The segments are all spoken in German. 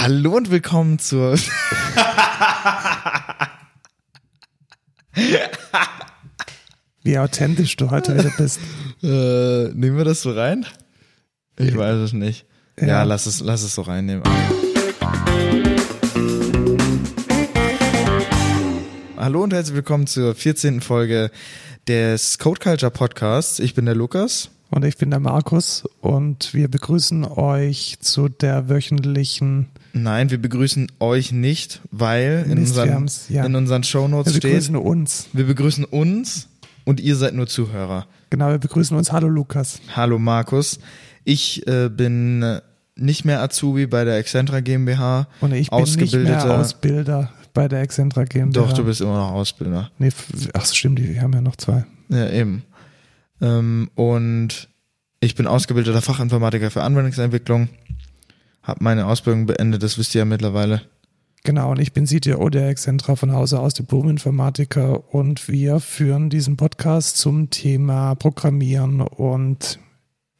Hallo und willkommen zur. Wie authentisch du heute wieder bist. äh, nehmen wir das so rein? Ich weiß es nicht. Ja, Ja. lass, es, lass es so reinnehmen. Hallo und herzlich willkommen zur 14. Folge des Code Culture Podcasts. Ich bin der Lukas. Und ich bin der Markus und wir begrüßen euch zu der wöchentlichen. Nein, wir begrüßen euch nicht, weil in Mist, wir unseren, ja. in unseren Shownotes Wir steht, begrüßen uns. wir begrüßen uns und ihr seid nur Zuhörer. Genau, wir begrüßen uns. Hallo Lukas. Hallo Markus. Ich äh, bin nicht mehr Azubi bei der Excentra GmbH. Und ich bin nicht mehr Ausbilder bei der Excentra GmbH. Doch, du bist immer noch Ausbilder. Nee, ach stimmt, wir haben ja noch zwei. Ja, eben. Ähm, und ich bin ausgebildeter Fachinformatiker für Anwendungsentwicklung. Hab meine Ausbildung beendet, das wisst ihr ja mittlerweile. Genau, und ich bin CTO der Excentra von Hause aus, Diplom-Informatiker und wir führen diesen Podcast zum Thema Programmieren und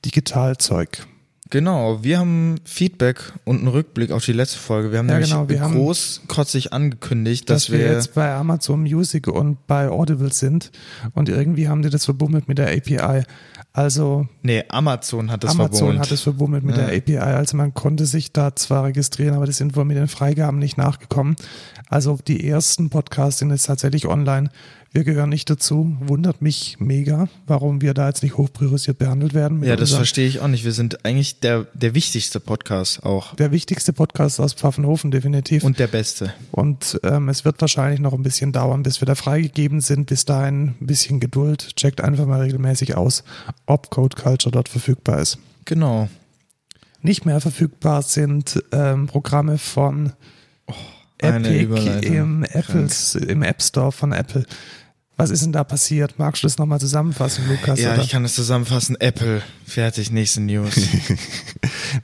Digitalzeug. Genau, wir haben Feedback und einen Rückblick auf die letzte Folge. Wir haben Ja, nämlich genau, wir großkotzig angekündigt, dass, dass, wir, jetzt bei Amazon Music und bei Audible sind und irgendwie haben die das verbummelt mit der API. Also nee, Amazon hat das Amazon verbummelt. hat es verbummelt mit Ja. der API. Also man konnte sich da zwar registrieren, aber die sind wohl mit den Freigaben nicht nachgekommen. Also die ersten Podcasts sind jetzt tatsächlich online. Wir gehören nicht dazu. Wundert mich mega, warum wir da jetzt nicht hoch priorisiert behandelt werden. ja, das verstehe ich auch nicht. Wir sind eigentlich der, der wichtigste Podcast auch. der wichtigste Podcast aus Pfaffenhofen, definitiv. Und der beste. Und ähm, es wird wahrscheinlich noch ein bisschen dauern, bis wir da freigegeben sind. Bis dahin ein bisschen Geduld. Checkt einfach mal regelmäßig aus, ob Code Culture dort verfügbar ist. Genau. Nicht mehr verfügbar sind ähm, Programme von Epic im, Apples, im App Store von Apple. Was ist denn da passiert? Magst du das nochmal zusammenfassen, Lukas? Ja, oder? ich kann das zusammenfassen. Apple. Fertig, nächste News.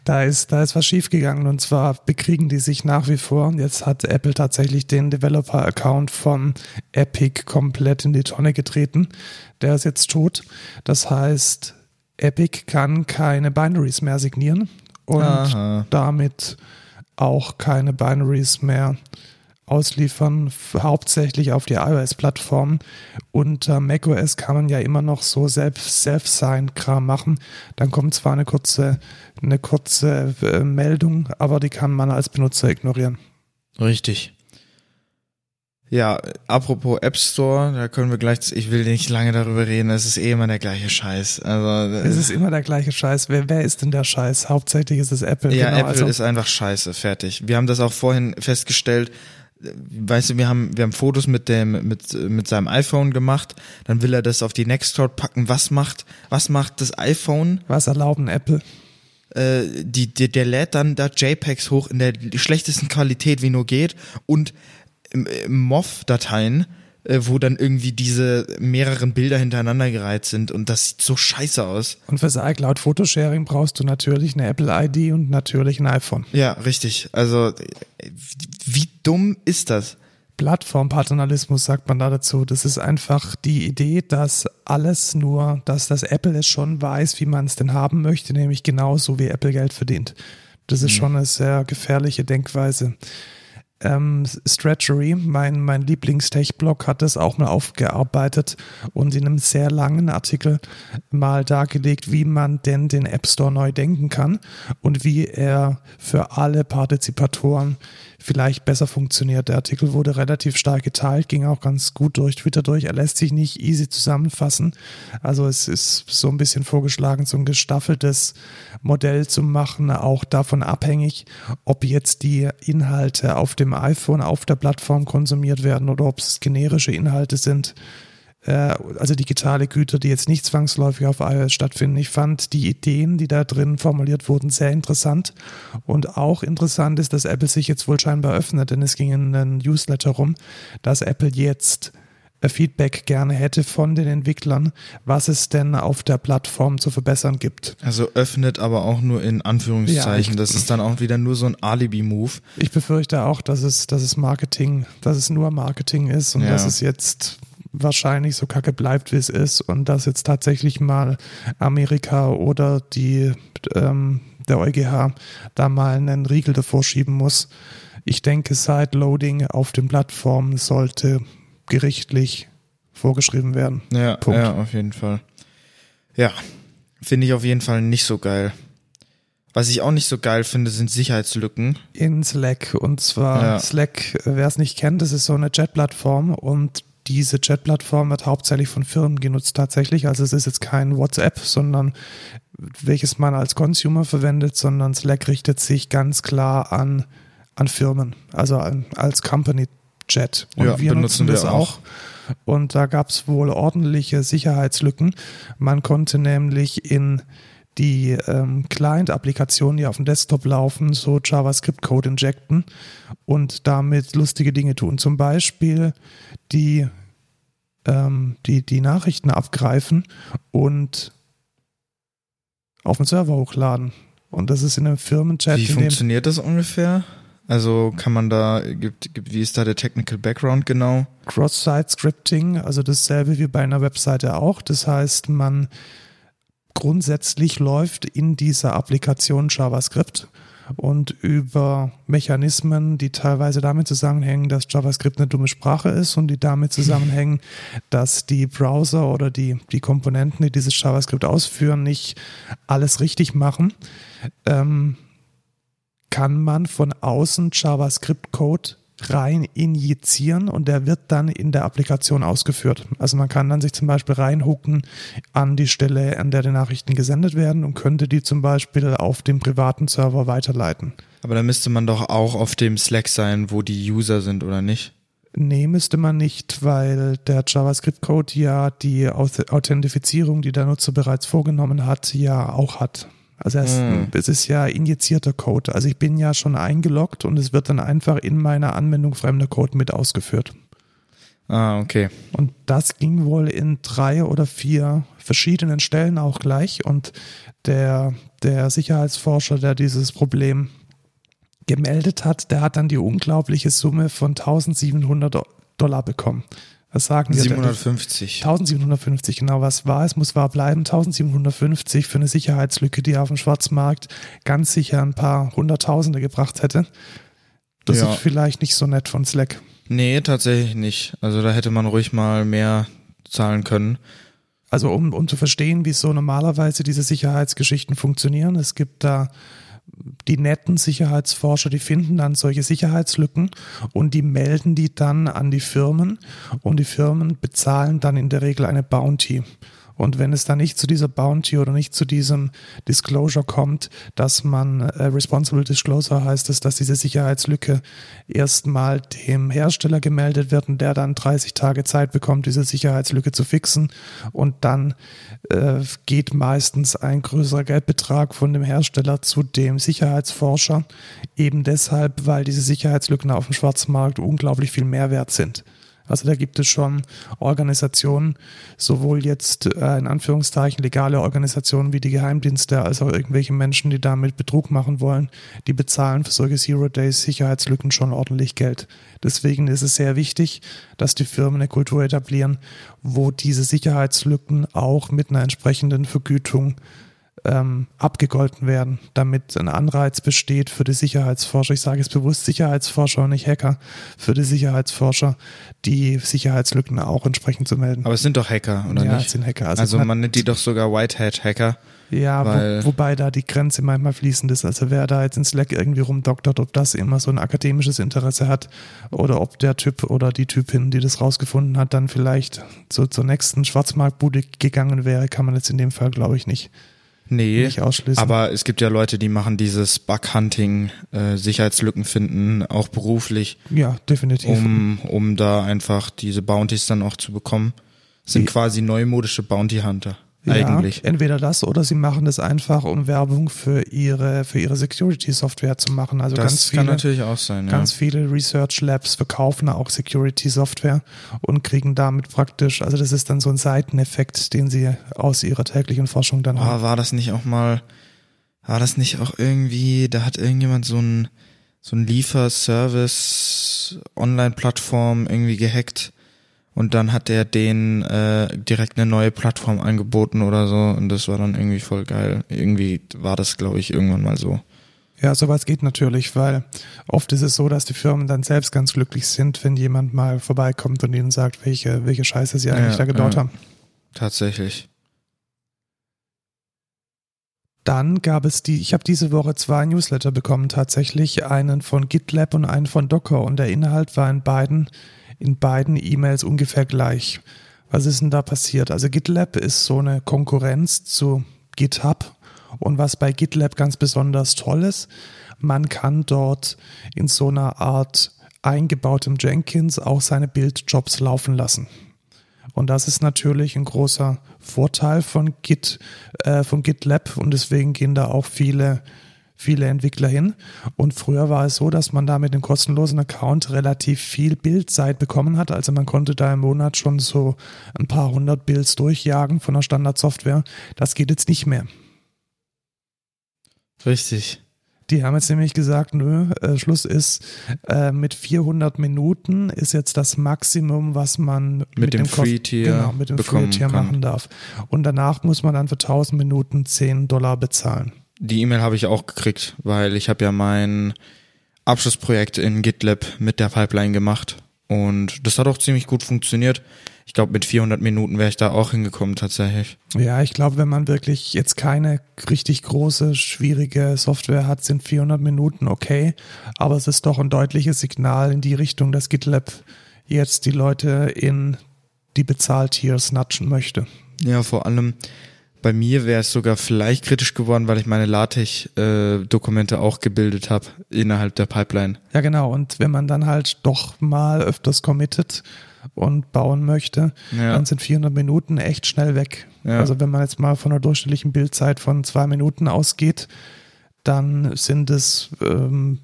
Da ist, da ist was schiefgegangen und zwar bekriegen die sich nach wie vor. Jetzt hat Apple tatsächlich den Developer-Account von Epic komplett in die Tonne getreten. Der ist jetzt tot. Das heißt, Epic kann keine Binaries mehr signieren und Aha. damit auch keine Binaries mehr ausliefern, hauptsächlich auf die iOS-Plattform. Unter macOS kann man ja immer noch so Self- Self-Sign-Kram machen. Dann kommt zwar eine kurze, eine kurze äh, Meldung, aber die kann man als Benutzer ignorieren. Richtig. Ja, apropos App Store, da können wir gleich, ich will nicht lange darüber reden, es ist eh immer der gleiche Scheiß. Also, Es ist immer der gleiche Scheiß. Wer, wer ist denn der Scheiß? Hauptsächlich ist es Apple. ja, genau, Apple also, ist einfach scheiße, fertig. Wir haben das auch vorhin festgestellt. Weißt du, wir haben, wir haben Fotos mit dem, mit, mit seinem iPhone gemacht. Dann will er das auf die Nextcloud packen. Was macht, was macht das iPhone? was erlauben Apple? Äh, die, die, der lädt dann da JPEGs hoch in der schlechtesten Qualität, wie nur geht. Und MOV-Dateien, äh, wo dann irgendwie diese mehreren Bilder hintereinander gereiht sind. Und das sieht so scheiße aus. Und fürs iCloud Photosharing brauchst du natürlich eine Apple ID und natürlich ein iPhone. Ja, richtig. Also, äh, wie dumm ist das? Plattformpaternalismus sagt man da dazu. Das ist einfach die Idee, dass alles nur, dass das Apple es schon weiß, wie man es denn haben möchte, nämlich genauso wie Apple Geld verdient. Das ist schon eine sehr gefährliche Denkweise. Ähm, Stretchery, mein, mein Lieblings-Tech-Blog, hat das auch mal aufgearbeitet und in einem sehr langen Artikel mal dargelegt, wie man denn den App Store neu denken kann und wie er für alle Partizipatoren vielleicht besser funktioniert. Der Artikel wurde relativ stark geteilt, ging auch ganz gut durch Twitter durch. Er lässt sich nicht easy zusammenfassen. Also es ist so ein bisschen vorgeschlagen, so ein gestaffeltes Modell zu machen, auch davon abhängig, ob jetzt die Inhalte auf dem iPhone, auf der Plattform konsumiert werden oder ob es generische Inhalte sind also digitale Güter, die jetzt nicht zwangsläufig auf iOS stattfinden. Ich fand die Ideen, die da drin formuliert wurden, sehr interessant. Und auch interessant ist, dass Apple sich jetzt wohl scheinbar öffnet, denn es ging in einem Newsletter rum, dass Apple jetzt äh, Feedback gerne hätte von den Entwicklern, was es denn auf der Plattform zu verbessern gibt. Also öffnet aber auch nur in Anführungszeichen. Ja, das ist dann auch wieder nur so ein Alibi-Move. Ich befürchte auch, dass es, dass es Marketing, dass es nur Marketing ist und Ja. dass es jetzt wahrscheinlich so kacke bleibt, wie es ist und dass jetzt tatsächlich mal Amerika oder die ähm, der EuGH da mal einen Riegel davor schieben muss. Ich denke, Side Loading auf den Plattformen sollte gerichtlich vorgeschrieben werden. Ja, Punkt. ja, auf jeden Fall. Ja, finde ich auf jeden Fall nicht so geil. Was ich auch nicht so geil finde, sind Sicherheitslücken. In Slack. Und zwar Ja. Slack, wer es nicht kennt, das ist so eine Chat-Plattform und diese Chat-Plattform wird hauptsächlich von Firmen genutzt tatsächlich. Also es ist jetzt kein WhatsApp, sondern welches man als Consumer verwendet, sondern Slack richtet sich ganz klar an, an Firmen, also an, als Company-Chat. Und Ja, wir benutzen nutzen das wir auch. auch. Und da gab es wohl ordentliche Sicherheitslücken. Man konnte nämlich in die ähm, Client-Applikationen, die auf dem Desktop laufen, so JavaScript-Code injecten und damit lustige Dinge tun. Zum Beispiel die, ähm, die, die Nachrichten abgreifen und auf den Server hochladen. Und das ist in einem Firmenchat, Wie funktioniert das ungefähr? Also kann man da, gibt, gibt, wie ist da der Technical Background genau? Cross-Site-Scripting, also dasselbe wie bei einer Webseite auch. Das heißt, man grundsätzlich läuft in dieser Applikation JavaScript. Und über Mechanismen, die teilweise damit zusammenhängen, dass JavaScript eine dumme Sprache ist und die damit zusammenhängen, dass die Browser oder die, die Komponenten, die dieses JavaScript ausführen, nicht alles richtig machen, ähm, kann man von außen JavaScript-Code rein injizieren und der wird dann in der Applikation ausgeführt. Also man kann dann sich zum Beispiel reinhucken an die Stelle, an der die Nachrichten gesendet werden und könnte die zum Beispiel auf dem privaten Server weiterleiten. Aber da müsste man doch auch auf dem Slack sein, wo die User sind, oder nicht? Nee, müsste man nicht, weil der JavaScript-Code ja die Auth- Authentifizierung, die der Nutzer bereits vorgenommen hat, ja auch hat. Also es, Hm. es ist ja injizierter Code. Also ich bin ja schon eingeloggt und es wird dann einfach in meiner Anwendung fremder Code mit ausgeführt. Ah, okay. Und das ging wohl in drei oder vier verschiedenen Stellen auch gleich. Und der, der Sicherheitsforscher, der dieses Problem gemeldet hat, der hat dann die unglaubliche Summe von 1700 Dollar bekommen. Was sagen wir? 750. 1750, genau was war. Es muss wahr bleiben. 1750 für eine Sicherheitslücke, die auf dem Schwarzmarkt ganz sicher ein paar Hunderttausende gebracht hätte. Das Ja. ist vielleicht nicht so nett von Slack. Nee, tatsächlich nicht. Also da hätte man ruhig mal mehr zahlen können. Also um, um zu verstehen, wie so normalerweise diese Sicherheitsgeschichten funktionieren. Es gibt da die netten Sicherheitsforscher, die finden dann solche Sicherheitslücken und die melden die dann an die Firmen und die Firmen bezahlen dann in der Regel eine Bounty. Und wenn es dann nicht zu dieser Bounty oder nicht zu diesem Disclosure kommt, dass man äh, Responsible Disclosure heißt es, dass diese Sicherheitslücke erstmal dem Hersteller gemeldet wird und der dann 30 Tage Zeit bekommt, diese Sicherheitslücke zu fixen. Und dann äh, geht meistens ein größerer Geldbetrag von dem Hersteller zu dem Sicherheitsforscher, eben deshalb, weil diese Sicherheitslücken auf dem Schwarzmarkt unglaublich viel Mehrwert sind. Also da gibt es schon Organisationen, sowohl jetzt äh, in Anführungszeichen legale Organisationen wie die Geheimdienste, als auch irgendwelche Menschen, die damit Betrug machen wollen, die bezahlen für solche Zero Days Sicherheitslücken schon ordentlich Geld. Deswegen ist es sehr wichtig, dass die Firmen eine Kultur etablieren, wo diese Sicherheitslücken auch mit einer entsprechenden Vergütung ähm, abgegolten werden, damit ein Anreiz besteht für die Sicherheitsforscher, ich sage es bewusst Sicherheitsforscher und nicht Hacker, für die Sicherheitsforscher, die Sicherheitslücken auch entsprechend zu melden. Aber es sind doch Hacker, oder ja, nicht? es sind Hacker. Also, hat- man nennt die doch sogar Whitehead-Hacker. ja, weil- wo, wobei da die Grenze manchmal fließend ist. Also wer da jetzt in Slack irgendwie rumdoktert, ob das immer so ein akademisches Interesse hat oder ob der Typ oder die Typin, die das rausgefunden hat, dann vielleicht so zur nächsten Schwarzmarktbude gegangen wäre, kann man jetzt in dem Fall, glaube ich, nicht, Nee, nicht ausschließen. aber es gibt ja Leute, die machen dieses Bug-Hunting, äh, Sicherheitslücken finden, auch beruflich, ja, definitiv. um, um da einfach diese Bounties dann auch zu bekommen. Sind Die- quasi neumodische Bounty-Hunter, eigentlich. Ja, entweder das oder sie machen das einfach, um Werbung für ihre, für ihre Security-Software zu machen. Also Das ganz viele, kann natürlich auch sein, ganz ja. viele Research Labs verkaufen auch Security-Software und kriegen damit praktisch, also das ist dann so ein Seiteneffekt, den sie aus ihrer täglichen Forschung dann haben. Oh, war das nicht auch mal, war das nicht auch irgendwie, da hat irgendjemand so ein, so ein Lieferservice Online-Plattform irgendwie gehackt Und dann hat er denen äh, direkt eine neue Plattform angeboten oder so. Und das war dann irgendwie voll geil. Irgendwie war das, glaube ich, irgendwann mal so. Ja, sowas geht natürlich, weil oft ist es so, dass die Firmen dann selbst ganz glücklich sind, wenn jemand mal vorbeikommt und ihnen sagt, welche, welche Scheiße sie eigentlich Ja, da gebaut ja. haben. Tatsächlich. Dann gab es die, ich habe diese Woche zwei Newsletter bekommen, tatsächlich einen von GitLab und einen von Docker und der Inhalt war in beiden, in beiden E-Mails ungefähr gleich. Was ist denn da passiert? Also GitLab ist so eine Konkurrenz zu GitHub und was bei GitLab ganz besonders toll ist, man kann dort in so einer Art eingebautem Jenkins auch seine Build-Jobs laufen lassen. Und das ist natürlich ein großer Vorteil von Git, äh, von GitLab und deswegen gehen da auch viele, viele Entwickler hin. Und früher war es so, dass man da mit dem kostenlosen Account relativ viel Bildzeit bekommen hat. Also man konnte da im Monat schon so ein paar hundert Builds durchjagen von der Standardsoftware. Das geht jetzt nicht mehr. Richtig. Die haben jetzt nämlich gesagt, nö, äh, Schluss ist, äh, mit 400 Minuten ist jetzt das Maximum, was man mit, dem Kost- Free-Tier genau, mit dem Free-Tier machen darf. Und danach muss man dann für 1000 Minuten 10 Dollar bezahlen. Die E-Mail habe ich auch gekriegt, weil ich habe ja mein Abschlussprojekt in GitLab mit der Pipeline gemacht und das hat auch ziemlich gut funktioniert. Ich glaube, mit 400 Minuten wäre ich da auch hingekommen tatsächlich. Ja, ich glaube, wenn man wirklich jetzt keine richtig große, schwierige Software hat, sind 400 Minuten okay. Aber es ist doch ein deutliches Signal in die Richtung, dass GitLab jetzt die Leute in die Bezahltiers natschen möchte. Ja, vor allem bei mir wäre es sogar vielleicht kritisch geworden, weil ich meine LaTeX-Dokumente auch gebildet habe innerhalb der Pipeline. Ja, genau. Und wenn man dann halt doch mal öfters committet und bauen möchte, Ja. dann sind 400 Minuten echt schnell weg. Ja. Also wenn man jetzt mal von einer durchschnittlichen Bildzeit von zwei Minuten ausgeht, dann sind es ähm,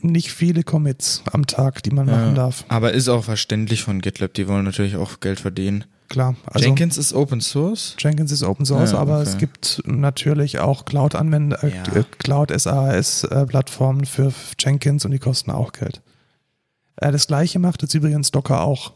nicht viele Commits am Tag, die man Ja. machen darf. Aber ist auch verständlich von GitLab, die wollen natürlich auch Geld verdienen. Klar. Also Jenkins ist Open Source. Jenkins ist Open Source, Ja, aber okay. es gibt natürlich auch Cloud-Anwender, äh, Ja. Cloud SAS-Plattformen für Jenkins und die kosten auch Geld. Äh, das gleiche macht jetzt übrigens Docker auch.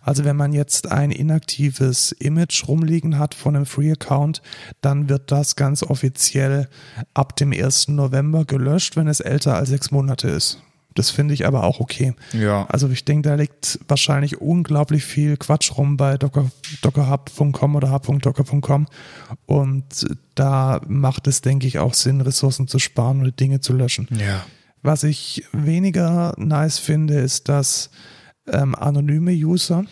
Also wenn man jetzt ein inaktives Image rumliegen hat von einem Free-Account, dann wird das ganz offiziell ab dem 1. November gelöscht, wenn es älter als sechs Monate ist. Das finde ich aber auch okay. Ja. Also ich denke, da liegt wahrscheinlich unglaublich viel Quatsch rum bei Docker, dockerhub.com oder hub.docker.com und da macht es, denke ich, auch Sinn, Ressourcen zu sparen und Dinge zu löschen. Ja. Was ich weniger nice finde, ist, dass ähm, anonyme User,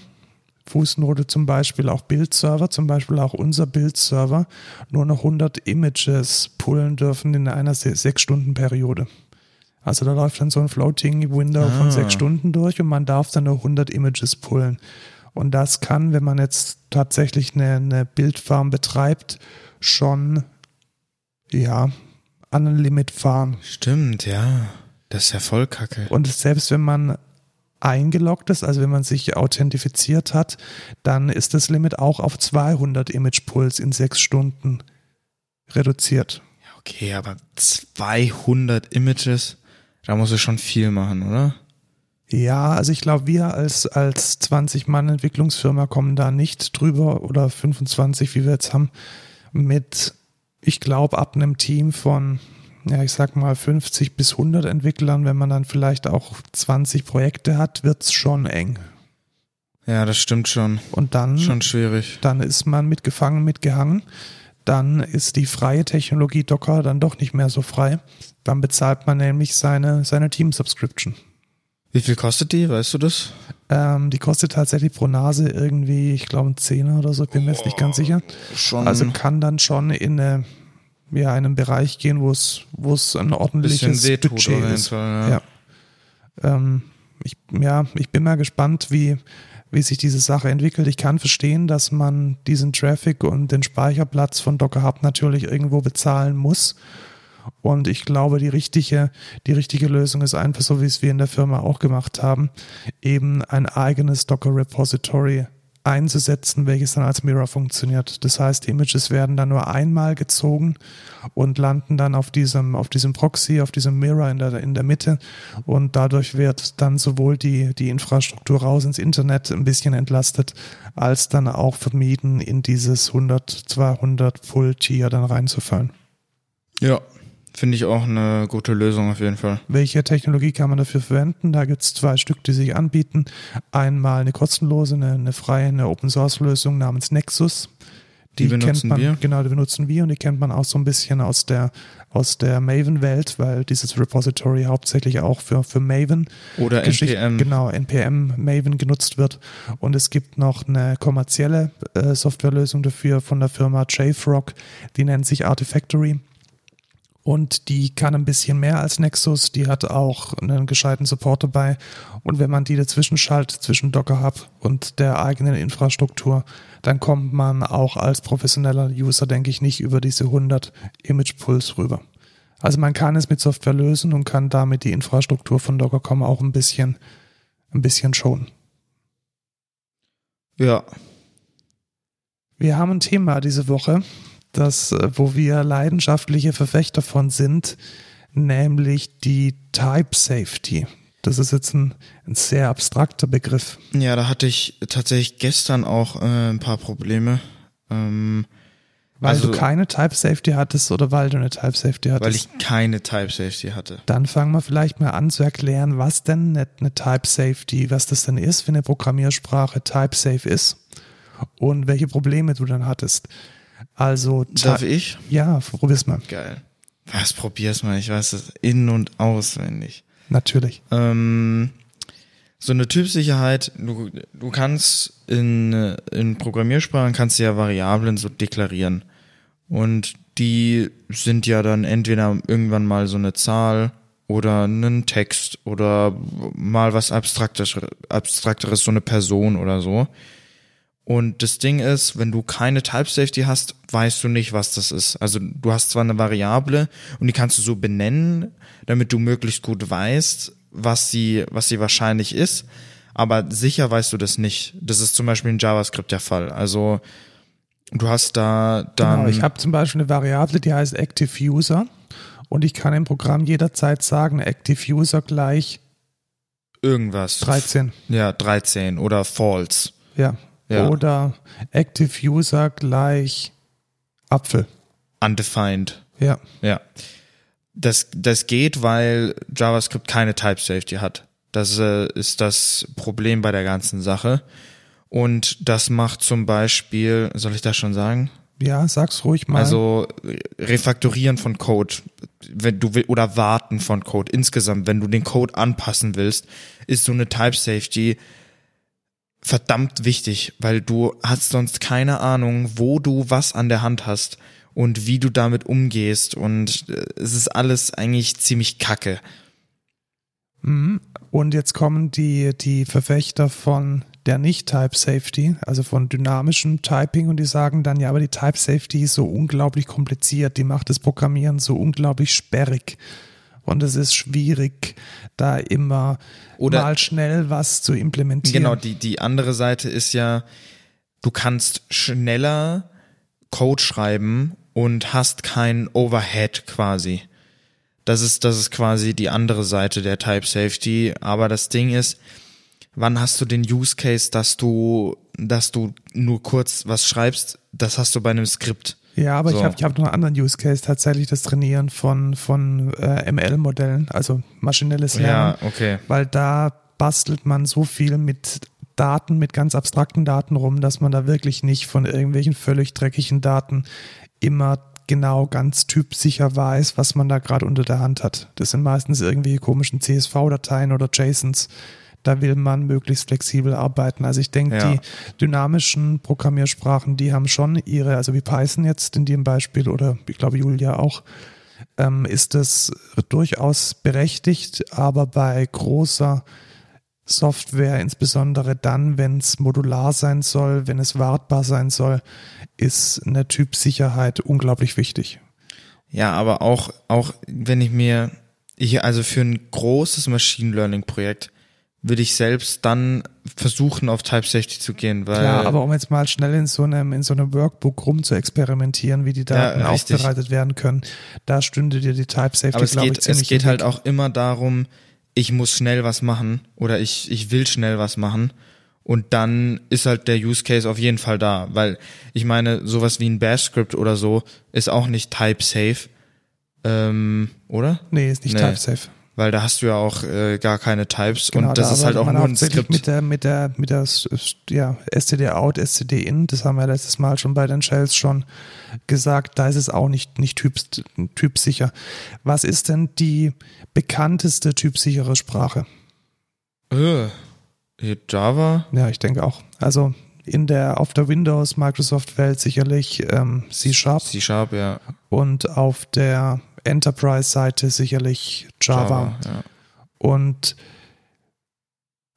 Fußnote zum Beispiel, auch Bildserver, zum Beispiel auch unser Bildserver, nur noch 100 Images pullen dürfen in einer se- sechs Stunden Periode. Also da läuft dann so ein Floating Window von Ah. sechs Stunden durch und man darf dann nur 100 Images pullen. Und das kann, wenn man jetzt tatsächlich eine, eine Bildfarm betreibt, schon, ja, an ein Limit fahren. Stimmt, ja. Das ist ja voll kacke. Und selbst wenn man eingeloggt ist, also wenn man sich authentifiziert hat, dann ist das Limit auch auf 200 Image Pulse in sechs Stunden reduziert. Okay, aber 200 Images, da musst du schon viel machen, oder? Ja, also ich glaube, wir als, als 20-Mann-Entwicklungsfirma kommen da nicht drüber oder 25, wie wir jetzt haben, mit, ich glaube, ab einem Team von, ja, ich sag mal 50 bis 100 Entwicklern, wenn man dann vielleicht auch 20 Projekte hat, wird's schon eng. Ja, das stimmt schon. Und dann Schon schwierig. dann ist man mitgefangen, mitgehangen. Dann ist die freie Technologie Docker dann doch nicht mehr so frei. Dann bezahlt man nämlich seine, seine Team-Subscription. Wie viel kostet die? Weißt du das? Ähm, die kostet tatsächlich pro Nase irgendwie, ich glaube, ein Zehner oder so, bin mir jetzt nicht ganz sicher. Schon Also kann dann schon in eine, ja, einen Bereich gehen, wo es, wo es ein ordentliches Budget ist. Fall. Ja. Ja. Ähm, ich, ja, ich bin mal gespannt, wie, wie sich diese Sache entwickelt. Ich kann verstehen, dass man diesen Traffic und den Speicherplatz von Docker Hub natürlich irgendwo bezahlen muss. Und ich glaube, die richtige, die richtige Lösung ist einfach so, wie es wir in der Firma auch gemacht haben, eben ein eigenes Docker Repository einzusetzen, welches dann als Mirror funktioniert. Das heißt, Images werden dann nur einmal gezogen und landen dann auf diesem, auf diesem Proxy, auf diesem Mirror in der, in der Mitte und dadurch wird dann sowohl die, die Infrastruktur raus ins Internet ein bisschen entlastet, als dann auch vermieden, in dieses 100, 200 Full-Tier dann reinzufallen. Ja, Finde ich auch eine gute Lösung auf jeden Fall. Welche Technologie kann man dafür verwenden? Da gibt es zwei Stück, die sich anbieten. Einmal eine kostenlose, eine, eine freie, eine Open Source Lösung namens Nexus. Die, die kennt man, wir. genau, die benutzen wir und die kennt man auch so ein bisschen aus der, aus der Maven-Welt, weil dieses Repository hauptsächlich auch für, für Maven oder NPM. Genau, NPM Maven genutzt wird. Und es gibt noch eine kommerzielle äh, Softwarelösung dafür von der Firma JFrog, die nennt sich Artifactory und die kann ein bisschen mehr als Nexus. Die hat auch einen gescheiten Support dabei. Und wenn man die dazwischen schaltet, zwischen Docker Hub und der eigenen Infrastruktur, dann kommt man auch als professioneller User, denke ich, nicht über diese 100 Image Pulse rüber. Also man kann es mit Software lösen und kann damit die Infrastruktur von Docker.com auch ein bisschen, ein bisschen schonen. Ja. Wir haben ein Thema diese Woche das, äh, wo wir leidenschaftliche Verfechter von sind, nämlich die Type Safety. Das ist jetzt ein, ein sehr abstrakter Begriff. Ja, da hatte ich tatsächlich gestern auch äh, ein paar Probleme. Ähm, weil also, du keine Type Safety hattest oder weil du eine Type Safety hattest? Weil ich keine Type Safety hatte. Dann fangen wir vielleicht mal an zu erklären, was denn eine, eine Type Safety, was das denn ist, wenn eine Programmiersprache Type Safe ist und welche Probleme du dann hattest. Also darf ich? Ja, probier's mal. Geil. Was probier's mal? Ich weiß es in und auswendig. Natürlich. Ähm, so eine Typsicherheit, du, du kannst in, in Programmiersprachen kannst du ja Variablen so deklarieren. Und die sind ja dann entweder irgendwann mal so eine Zahl oder einen Text oder mal was Abstrakteres, Abstrakteres so eine Person oder so. Und das Ding ist, wenn du keine Type Safety hast, weißt du nicht, was das ist. Also du hast zwar eine Variable und die kannst du so benennen, damit du möglichst gut weißt, was sie, was sie wahrscheinlich ist, aber sicher weißt du das nicht. Das ist zum Beispiel in JavaScript der Fall. Also du hast da dann. Genau, ich habe zum Beispiel eine Variable, die heißt Active User und ich kann im Programm jederzeit sagen, Active User gleich irgendwas. 13. Ja, 13 oder false. Ja, ja. Oder Active User gleich Apfel. Undefined. Ja. Ja. Das, das geht, weil JavaScript keine Type Safety hat. Das äh, ist das Problem bei der ganzen Sache. Und das macht zum Beispiel, soll ich das schon sagen? Ja, sag's ruhig mal. Also refaktorieren von Code, wenn du will, oder warten von Code insgesamt, wenn du den Code anpassen willst, ist so eine Type Safety verdammt wichtig, weil du hast sonst keine Ahnung, wo du was an der Hand hast und wie du damit umgehst und äh, es ist alles eigentlich ziemlich kacke. Mhm. Und jetzt kommen die, die Verfechter von der Nicht-Type-Safety, also von dynamischem Typing und die sagen dann, ja, aber die Type-Safety ist so unglaublich kompliziert, die macht das Programmieren so unglaublich sperrig und es ist schwierig, da immer Oder mal schnell was zu implementieren. Genau, die, die andere Seite ist ja, du kannst schneller Code schreiben und hast kein Overhead quasi. Das ist, das ist quasi die andere Seite der Type Safety. Aber das Ding ist, wann hast du den Use Case, dass du, dass du nur kurz was schreibst? Das hast du bei einem Skript. Ja, aber so. ich habe ich hab noch einen anderen Use Case, tatsächlich das Trainieren von, von äh, ML-Modellen, also maschinelles Lernen. Ja, okay. Weil da bastelt man so viel mit Daten, mit ganz abstrakten Daten rum, dass man da wirklich nicht von irgendwelchen völlig dreckigen Daten immer genau ganz typsicher weiß, was man da gerade unter der Hand hat. Das sind meistens irgendwelche komischen CSV-Dateien oder JSONs da will man möglichst flexibel arbeiten. Also ich denke, ja. die dynamischen Programmiersprachen, die haben schon ihre, also wie Python jetzt in dem Beispiel oder ich glaube Julia auch, ähm, ist das durchaus berechtigt, aber bei großer Software, insbesondere dann, wenn es modular sein soll, wenn es wartbar sein soll, ist eine Typsicherheit unglaublich wichtig. Ja, aber auch, auch wenn ich mir, ich, also für ein großes Machine Learning Projekt würde ich selbst dann versuchen, auf Type Safety zu gehen, weil. Klar, aber um jetzt mal schnell in so einem, in so einem Workbook rum zu experimentieren, wie die Daten Ja, aufbereitet werden können, da stünde dir die Type Safety, Aber es glaube ich, geht, es ziemlich geht im halt auch immer darum, ich muss schnell was machen oder ich, ich will schnell was machen. Und dann ist halt der Use Case auf jeden Fall da, weil ich meine, sowas wie ein Bash-Script oder so ist auch nicht type-safe, ähm, oder? Nee, ist nicht Nee. Type Safe. Weil da hast du ja auch äh, gar keine Types Genau, und das da ist halt auch nur ein Skript. Mit der, mit der, mit der, ja, STD out, STD in, das haben wir letztes Mal schon bei den Shells schon gesagt, da ist es auch nicht, nicht typ, typsicher. Was ist denn die bekannteste typsichere Sprache? Äh, Java? Ja, ich denke auch. Also in der, auf der Windows Microsoft Welt sicherlich ähm, C Sharp C-Sharp, ja. und auf der Enterprise Seite sicherlich Java. ja. Und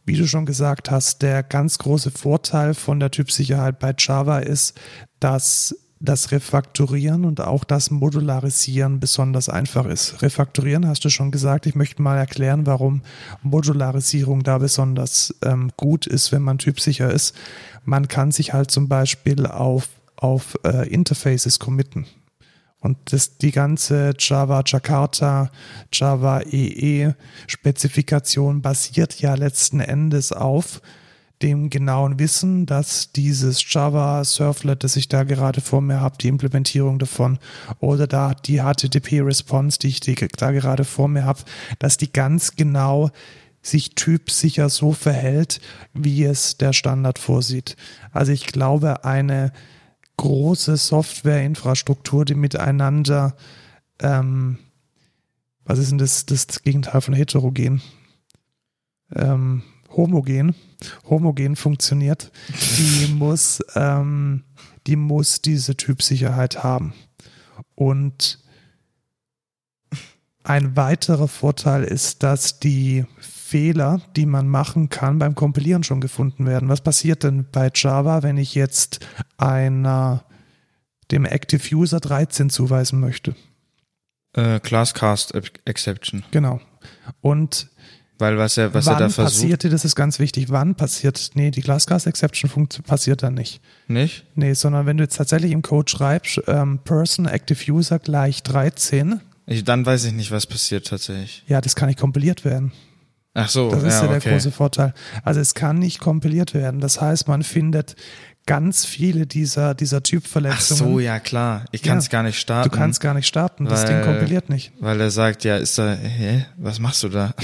wie du schon gesagt hast, der ganz große Vorteil von der Typsicherheit bei Java ist, dass das Refakturieren und auch das Modularisieren besonders einfach ist. Refakturieren hast du schon gesagt. Ich möchte mal erklären, warum Modularisierung da besonders ähm, gut ist, wenn man typsicher ist. Man kann sich halt zum Beispiel auf, auf äh, Interfaces committen. Und das, die ganze Java Jakarta, Java EE Spezifikation basiert ja letzten Endes auf dem genauen Wissen, dass dieses Java Servlet, das ich da gerade vor mir habe, die Implementierung davon oder da die HTTP Response, die ich da gerade vor mir habe, dass die ganz genau sich typsicher so verhält, wie es der Standard vorsieht. Also ich glaube, eine große Softwareinfrastruktur, die miteinander, ähm, was ist denn das, das Gegenteil von heterogen? Ähm, homogen, homogen funktioniert, die muss, ähm, die muss diese Typsicherheit haben. Und ein weiterer Vorteil ist, dass die Fehler, die man machen kann, beim Kompilieren schon gefunden werden. Was passiert denn bei Java, wenn ich jetzt einer dem Active User 13 zuweisen möchte? Äh, Classcast Exception. Genau. Und Weil was er, was wann er da versucht. passierte, das ist ganz wichtig, wann passiert, nee, die Glasscast Exception passiert dann nicht. Nicht? Nee, sondern wenn du jetzt tatsächlich im Code schreibst, ähm, Person Active User gleich 13, Ich, dann weiß ich nicht, was passiert tatsächlich. ja, das kann nicht kompiliert werden. Ach so, Das ist ja, ja der okay. große Vorteil. Also es kann nicht kompiliert werden. Das heißt, man findet ganz viele dieser, dieser Ach Typverletzungen. so, ja klar. Ich kann es Ja. gar nicht starten. Du kannst gar nicht starten. Das weil- Ding kompiliert nicht. Weil er sagt, ja, ist da, hä, was machst du da?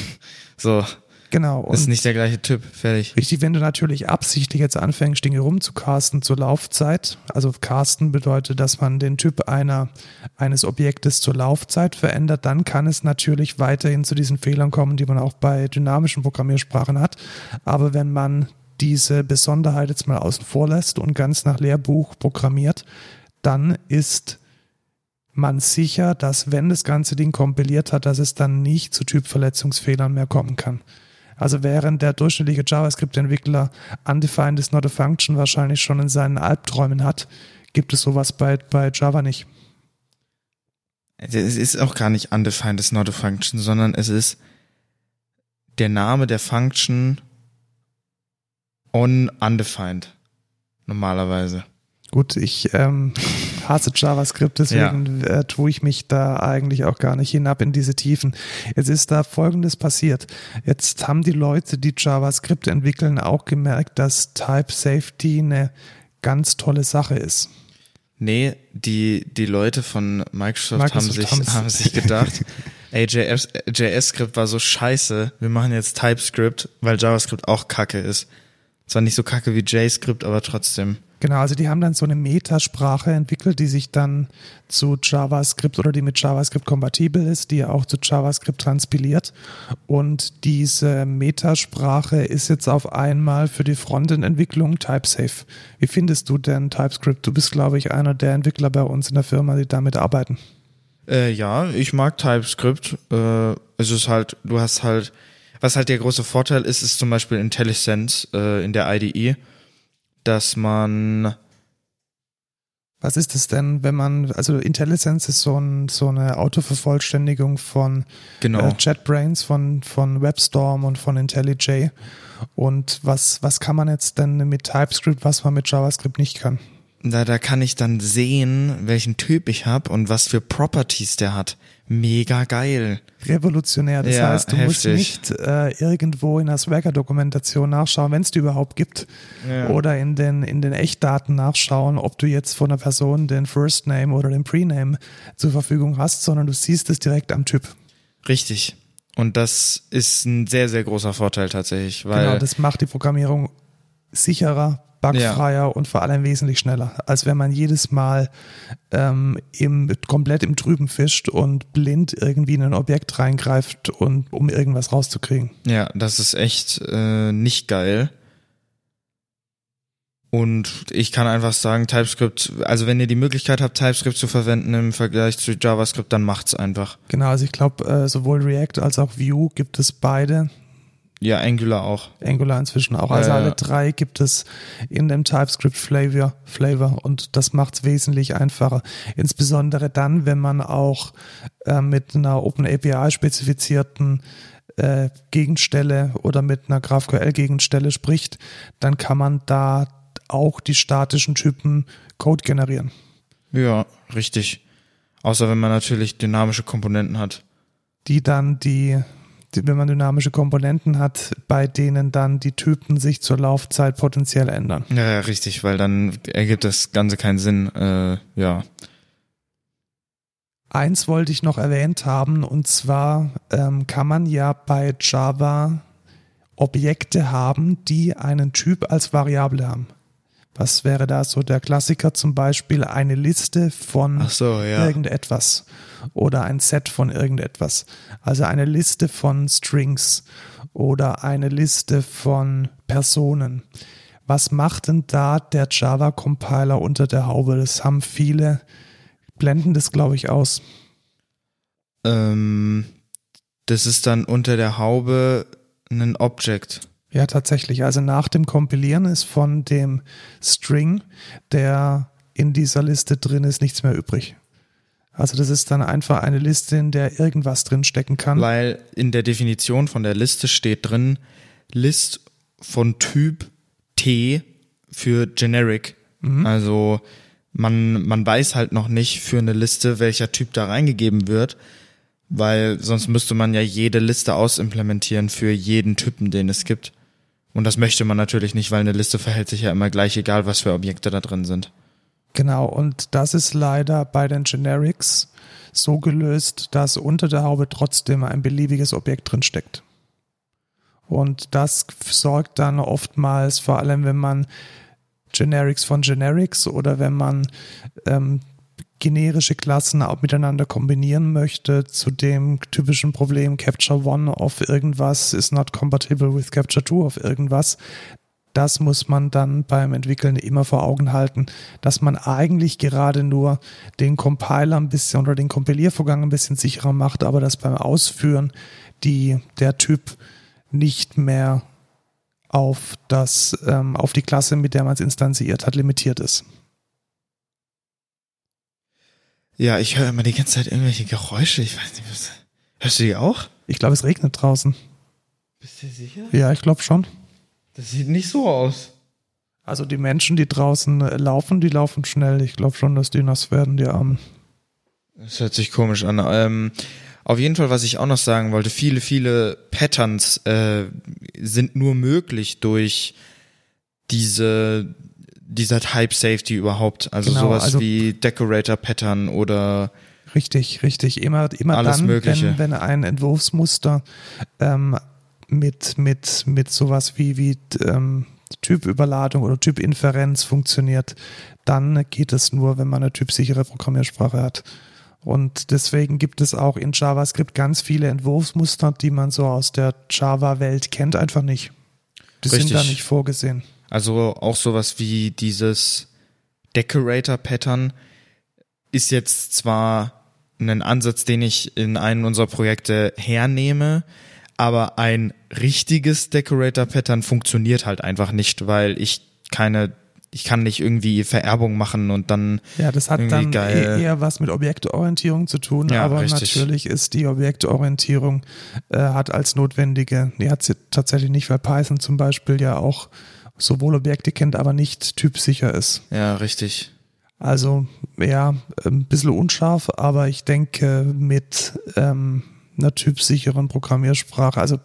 So, Genau. ist nicht der gleiche Typ. Fertig. Richtig, wenn du natürlich absichtlich jetzt anfängst, Dinge rumzucasten zur Laufzeit, also casten bedeutet, dass man den Typ einer, eines Objektes zur Laufzeit verändert, dann kann es natürlich weiterhin zu diesen Fehlern kommen, die man auch bei dynamischen Programmiersprachen hat. Aber wenn man diese Besonderheit jetzt mal außen vor lässt und ganz nach Lehrbuch programmiert, dann ist man sicher, dass wenn das ganze Ding kompiliert hat, dass es dann nicht zu Typverletzungsfehlern mehr kommen kann. Also während der durchschnittliche JavaScript-Entwickler undefined is not a function wahrscheinlich schon in seinen Albträumen hat, gibt es sowas bei, bei Java nicht. Es ist auch gar nicht undefined is not a function, sondern es ist der Name der Function on undefined. Normalerweise. Gut, ich ähm, hasse JavaScript, deswegen äh, tue ich mich da eigentlich auch gar nicht hinab in diese Tiefen. Jetzt ist da Folgendes passiert. Jetzt haben die Leute, die JavaScript entwickeln, auch gemerkt, dass Type Safety eine ganz tolle Sache ist. Nee, die, die Leute von Microsoft, Microsoft haben, sich, haben sich gedacht, ey, JS, JS-Skript war so scheiße, wir machen jetzt TypeScript, weil JavaScript auch kacke ist. Zwar nicht so kacke wie JScript, aber trotzdem. Genau, also die haben dann so eine Metasprache entwickelt, die sich dann zu JavaScript oder die mit JavaScript kompatibel ist, die auch zu JavaScript transpiliert. Und diese Metasprache ist jetzt auf einmal für die Frontend-Entwicklung TypeSafe. Wie findest du denn TypeScript? Du bist, glaube ich, einer der Entwickler bei uns in der Firma, die damit arbeiten. Äh, ja, ich mag TypeScript. Äh, es ist halt, du hast halt, was halt der große Vorteil ist, ist zum Beispiel IntelliSense äh, in der IDE, dass man Was ist das denn, wenn man, also IntelliSense ist so, ein, so eine Autovervollständigung von Genau. äh, JetBrains, von, von WebStorm und von IntelliJ. Und was, was kann man jetzt denn mit TypeScript, was man mit JavaScript nicht kann? Da, da kann ich dann sehen, welchen Typ ich habe und was für Properties der hat. Mega geil. Revolutionär. Das Ja, heißt, du musst heftig. nicht äh, irgendwo in der Swagger-Dokumentation nachschauen, wenn es die überhaupt gibt, Ja. oder in den, in den Echtdaten nachschauen, ob du jetzt von einer Person den First Name oder den Prename zur Verfügung hast, sondern du siehst es direkt am Typ. Richtig. Und das ist ein sehr, sehr großer Vorteil tatsächlich, weil genau, das macht die Programmierung sicherer, bugfreier und vor allem wesentlich schneller, als wenn man jedes Mal ähm, im, komplett im Trüben fischt und blind irgendwie in ein Objekt reingreift, und, um irgendwas rauszukriegen. ja, das ist echt äh, nicht geil. Und ich kann einfach sagen, TypeScript, also wenn ihr die Möglichkeit habt, TypeScript zu verwenden im Vergleich zu JavaScript, dann macht's einfach. Genau, also ich glaube, äh, sowohl React als auch Vue gibt es beide. Ja, Angular auch. Angular inzwischen auch. Also Ja, alle drei gibt es in dem TypeScript Flavor, Flavor und das macht es wesentlich einfacher. Insbesondere dann, wenn man auch äh, mit einer Open API spezifizierten äh, Gegenstelle oder mit einer GraphQL-Gegenstelle spricht, dann kann man da auch die statischen Typen Code generieren. Ja, richtig. Außer wenn man natürlich dynamische Komponenten hat. die dann die, wenn man dynamische Komponenten hat, bei denen dann die Typen sich zur Laufzeit potenziell ändern. Ja, ja, richtig, weil dann ergibt das Ganze keinen Sinn. Äh, ja. Eins wollte ich noch erwähnt haben, und zwar ähm, kann man ja bei Java Objekte haben, die einen Typ als Variable haben. Was wäre da so der Klassiker? Zum Beispiel eine Liste von so, ja. irgendetwas oder ein Set von irgendetwas. Also eine Liste von Strings oder eine Liste von Personen. Was macht denn da der Java-Compiler unter der Haube? Das haben viele, blenden das, glaube ich, aus. Ähm, das ist dann unter der Haube ein Object. Ja, tatsächlich. Also nach dem Kompilieren ist von dem String, der in dieser Liste drin ist, nichts mehr übrig. Also das ist dann einfach eine Liste, in der irgendwas drin stecken kann. Weil in der Definition von der Liste steht drin, List von Typ T für Generic. Also man, man weiß halt noch nicht für eine Liste, welcher Typ da reingegeben wird, weil sonst müsste man ja jede Liste ausimplementieren für jeden Typen, den es gibt. Und das möchte man natürlich nicht, weil eine Liste verhält sich ja immer gleich, egal was für Objekte da drin sind. Genau, und das ist leider bei den Generics so gelöst, dass unter der Haube trotzdem ein beliebiges Objekt drin steckt. Und das sorgt dann oftmals, vor allem wenn man Generics von Generics oder wenn man ähm, generische Klassen auch miteinander kombinieren möchte, zu dem typischen Problem Capture One auf irgendwas is not compatible with Capture Two auf irgendwas. Das muss man dann beim Entwickeln immer vor Augen halten, dass man eigentlich gerade nur den Compiler ein bisschen oder den Kompiliervorgang ein bisschen sicherer macht, aber dass beim Ausführen die, der Typ nicht mehr auf das, ähm, auf die Klasse, mit der man es instanziert hat, limitiert ist. Ja, ich höre immer die ganze Zeit irgendwelche Geräusche. Ich weiß nicht, was. Hörst du die auch? Ich glaube, es regnet draußen. Bist du sicher? Ja, ich glaube schon. Das sieht nicht so aus. Also die Menschen, die draußen äh, laufen, die laufen schnell. Ich glaube schon, dass die nass werden, die Armen. Das hört sich komisch an. Ähm, auf jeden Fall, was ich auch noch sagen wollte, viele, viele Patterns äh, sind nur möglich durch diese dieser Type Safety überhaupt. Also Genau, sowas also- wie Decorator Pattern oder Richtig, richtig. Immer, immer Alles dann, Mögliche. wenn, wenn ein Entwurfsmuster ähm, mit, mit, mit sowas wie, wie ähm, Typüberladung oder Typinferenz funktioniert, dann geht es nur, wenn man eine typsichere Programmiersprache hat. Und deswegen gibt es auch in JavaScript ganz viele Entwurfsmuster, die man so aus der Java-Welt kennt, einfach nicht. Die sind Richtig. da nicht vorgesehen. Also auch sowas wie dieses Decorator-Pattern ist jetzt zwar ein Ansatz, den ich in einem unserer Projekte hernehme, aber ein richtiges Decorator-Pattern funktioniert halt einfach nicht, weil ich keine ich kann nicht irgendwie Vererbung machen und dann. Ja, das hat dann geil. e- eher was mit Objektorientierung zu tun, Ja, aber richtig. natürlich ist die Objektorientierung äh, hat als notwendige, die hat sie tatsächlich nicht, weil Python zum Beispiel ja auch sowohl Objekte kennt, aber nicht typsicher ist. Ja, richtig. Also ja, ein bisschen unscharf, aber ich denke mit ähm, einer typsicheren Programmiersprache, also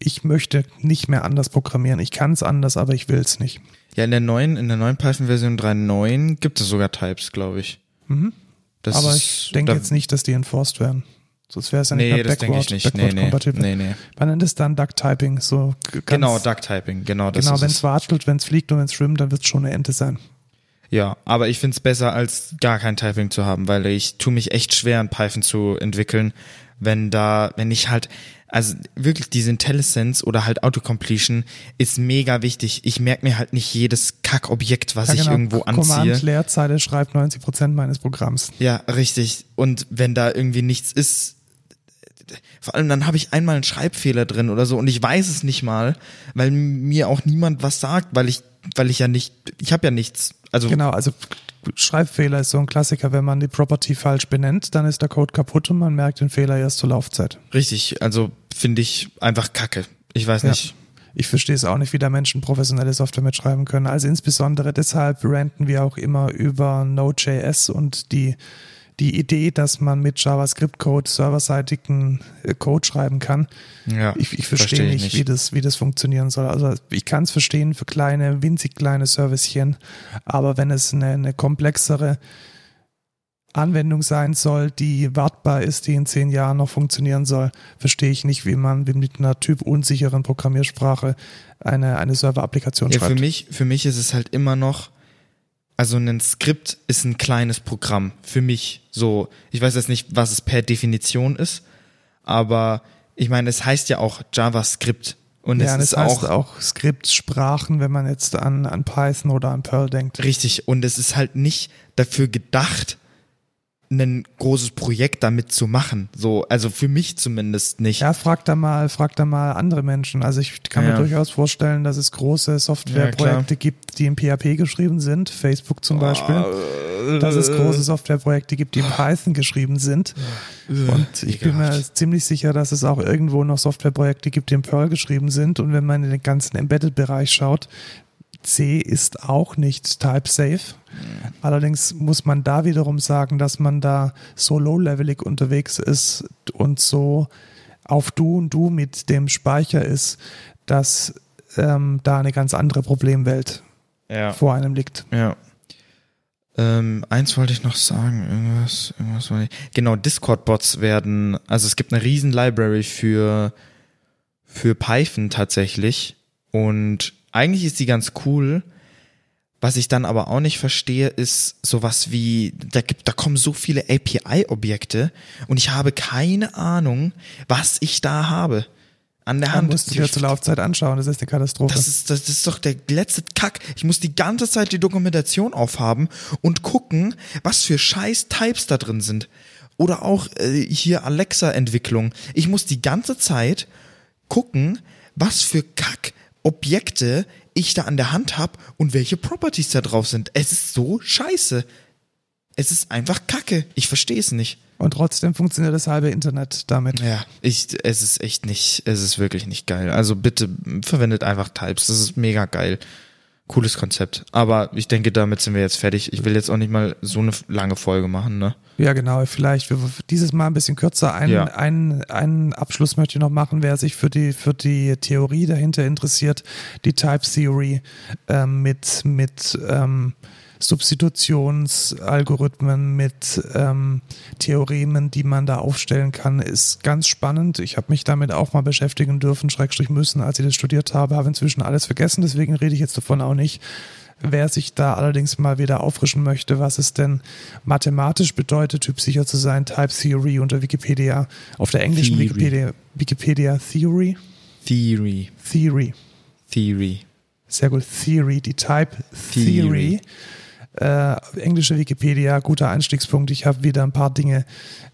ich möchte nicht mehr anders programmieren. Ich kann es anders, aber ich will es nicht. Ja, in der neuen, in der neuen Python-Version 3.9 gibt es sogar Types, glaube ich. Mhm. Das aber ist- ich denke da- jetzt nicht, dass die enforced werden. Sonst wäre es ja nicht Nee, mehr das denke ich nicht. Nee, backward nee. compatible. nee, nee. Man nennt es dann Duck Typing. So Genau, Duck-Typing, genau. Das genau, wenn es. es watschelt, wenn es fliegt und wenn es schwimmt, dann wird es schon eine Ente sein. Ja, aber ich find's besser, als gar kein Typing zu haben, weil ich tue mich echt schwer, in Python zu entwickeln, wenn da, wenn ich halt, also wirklich diese IntelliSense oder halt Autocompletion ist mega wichtig. Ich merke mir halt nicht jedes Kackobjekt, was Ja, ich genau. irgendwo anziehe. Command-Leerzeile schreibt 90% meines Programms. Ja, richtig. Und wenn da irgendwie nichts ist, vor allem dann habe ich einmal einen Schreibfehler drin oder so und ich weiß es nicht mal, weil mir auch niemand was sagt, weil ich, weil ich ja nicht, ich habe ja nichts. Also Genau, also Schreibfehler ist so ein Klassiker. Wenn man die Property falsch benennt, dann ist der Code kaputt und man merkt den Fehler erst zur Laufzeit. richtig, also finde ich einfach Kacke. Ich weiß Ja. nicht. Ich verstehe es auch nicht, wie da Menschen professionelle Software mitschreiben können. Also insbesondere deshalb ranten wir auch immer über Node.js und die, die Idee, dass man mit JavaScript-Code serverseitigen äh, Code schreiben kann. Ja, Ich, ich verstehe verstehe ich nicht, nicht. Wie, das, wie das funktionieren soll. Also ich kann es verstehen für kleine, winzig kleine Servicechen, aber wenn es eine, eine komplexere Anwendung sein soll, die wartbar ist, die in zehn Jahren noch funktionieren soll, verstehe ich nicht, wie man mit einer typunsicheren Programmiersprache eine, eine Server-Applikation Ja, für schreibt. mich, für mich ist es halt immer noch, also ein Skript ist ein kleines Programm. Für mich so. Ich weiß jetzt nicht, was es per Definition ist, aber ich meine, es heißt ja auch JavaScript. Und ja, es ist auch, auch Skriptsprachen, wenn man jetzt an, an Python oder an Perl denkt. richtig. Und es ist halt nicht dafür gedacht, ein großes Projekt damit zu machen. So, also für mich zumindest nicht. Ja, frag da mal, frag da mal andere Menschen. Also ich kann mir Ja. durchaus vorstellen, dass es große Softwareprojekte gibt, die in PHP geschrieben sind, Facebook zum Beispiel. Dass es große Softwareprojekte gibt, die in Python geschrieben sind. Und ich bin mir ziemlich sicher, dass es auch irgendwo noch Softwareprojekte gibt, die in Perl geschrieben sind. Und wenn man in den ganzen Embedded-Bereich schaut, C ist auch nicht type-safe. Allerdings muss man da wiederum sagen, dass man da so low-levelig unterwegs ist und so auf Du und Du mit dem Speicher ist, dass ähm, da eine ganz andere Problemwelt Ja. vor einem liegt. Ja. Ähm, eins wollte ich noch sagen, irgendwas, irgendwas wollte ich. Genau, Discord-Bots werden, also es gibt eine riesen Library für, für Python tatsächlich. Und eigentlich ist die ganz cool. Was ich dann aber auch nicht verstehe, ist sowas wie, da gibt, da kommen so viele API-Objekte und ich habe keine Ahnung, was ich da habe. An der Hand. muss sich ja zur Laufzeit anschauen, das ist eine Katastrophe. Das ist, das ist doch der letzte Kack. Ich muss die ganze Zeit die Dokumentation aufhaben und gucken, was für scheiß Types da drin sind. Oder auch äh, hier Alexa-Entwicklung. Ich muss die ganze Zeit gucken, was für Kack-Objekte ich da an der Hand habe und welche Properties da drauf sind. Es ist so scheiße. Es ist einfach Kacke. Ich verstehe es nicht. und trotzdem funktioniert das halbe Internet damit. Ja, ich, es ist echt nicht, es ist wirklich nicht geil. Also bitte verwendet einfach Types. Das ist mega geil. Cooles Konzept. Aber ich denke, damit sind wir jetzt fertig. Ich will jetzt auch nicht mal so eine lange Folge machen, ne? Ja, genau. Vielleicht wir- dieses Mal ein bisschen kürzer. Einen, Ja. einen, einen Abschluss möchte ich noch machen, wer sich für die, für die Theorie dahinter interessiert. Die Type Theory ähm, mit, mit ähm, Substitutionsalgorithmen, mit ähm, Theoremen, die man da aufstellen kann, ist ganz spannend. Ich habe mich damit auch mal beschäftigen dürfen, Schrägstrich müssen, als ich das studiert habe, habe inzwischen alles vergessen, deswegen rede ich jetzt davon auch nicht. Wer sich da allerdings mal wieder auffrischen möchte, was es denn mathematisch bedeutet, typsicher zu sein, Type Theory unter Wikipedia, auf der englischen Theory. Wikipedia, Wikipedia Theory, Theory. Theory, Theory. sehr gut, Theory, die Type Theory. Theory. Äh, englische Wikipedia, guter Einstiegspunkt. Ich habe wieder ein paar Dinge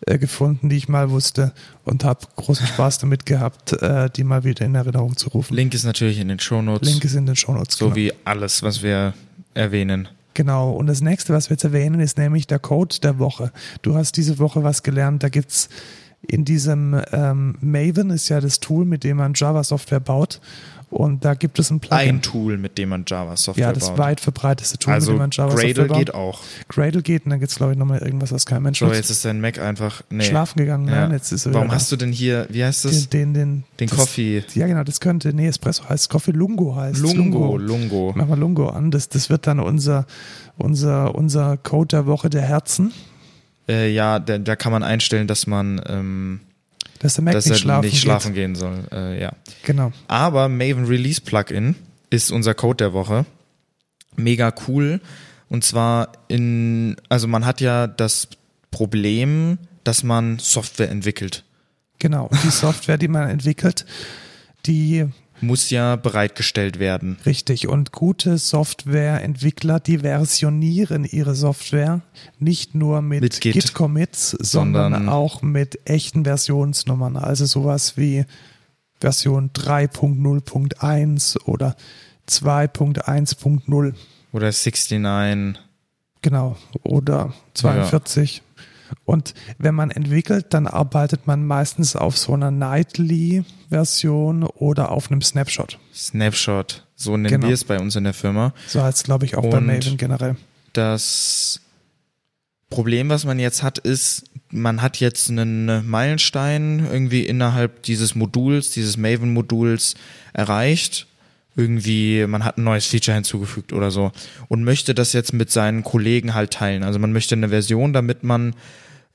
äh, gefunden, die ich mal wusste und habe großen Spaß damit gehabt, äh, die mal wieder in Erinnerung zu rufen. Link ist natürlich in den Shownotes. Link ist in den Shownotes. so genau. wie alles, was wir erwähnen. Genau, und das nächste, was wir jetzt erwähnen, ist nämlich der Code der Woche. Du hast diese Woche was gelernt, da gibt's in diesem ähm, Maven ist ja das Tool, mit dem man Java-Software baut. Und da gibt es ein Plugin. Ein Tool, mit dem man Java-Software ja, das baut. weit verbreiteste Tool, also mit dem man Java-Software Gradle baut. geht auch. Gradle geht und dann gibt's glaube ich, nochmal irgendwas, was kein Mensch So, jetzt ist dein Mac einfach. Nee. Schlafen gegangen, Ja. nein, jetzt ist Warum hast du denn hier, wie heißt da. das? den, den, den, Den das, Coffee. Ja, genau, das könnte, nee, Espresso heißt Coffee, Lungo heißt Lungo, Lungo. Mach mal Lungo an, das, das wird dann unser, unser, unser Code der Woche der Herzen, Äh, ja, da, da kann man einstellen, dass man ähm, dass der Mac dass nicht er schlafen, nicht schlafen gehen soll. Äh, ja. Genau. Aber Maven Release Plugin ist unser Code der Woche. Mega cool. Und zwar in, also man hat ja das Problem, dass man Software entwickelt. Genau. Und die Software, die man entwickelt, die Muss ja bereitgestellt werden. richtig und gute Softwareentwickler, die versionieren ihre Software nicht nur mit, Mit Git. Git-Commits, sondern, Sondern- auch mit echten Versionsnummern. Also sowas wie Version 3.0.1 oder 2.1.0. Oder 69. Genau, oder 42. Und wenn man entwickelt, dann arbeitet man meistens auf so einer Nightly-Version oder auf einem Snapshot. Snapshot. So nennen Genau. wir es bei uns in der Firma. So heißt es, glaube ich, auch bei Und- Maven generell. Das Problem, was man jetzt hat, ist, man hat jetzt einen Meilenstein irgendwie innerhalb dieses Moduls, dieses Maven-Moduls erreicht. Irgendwie, man hat ein neues Feature hinzugefügt oder so und möchte das jetzt mit seinen Kollegen halt teilen. Also man möchte eine Version, damit man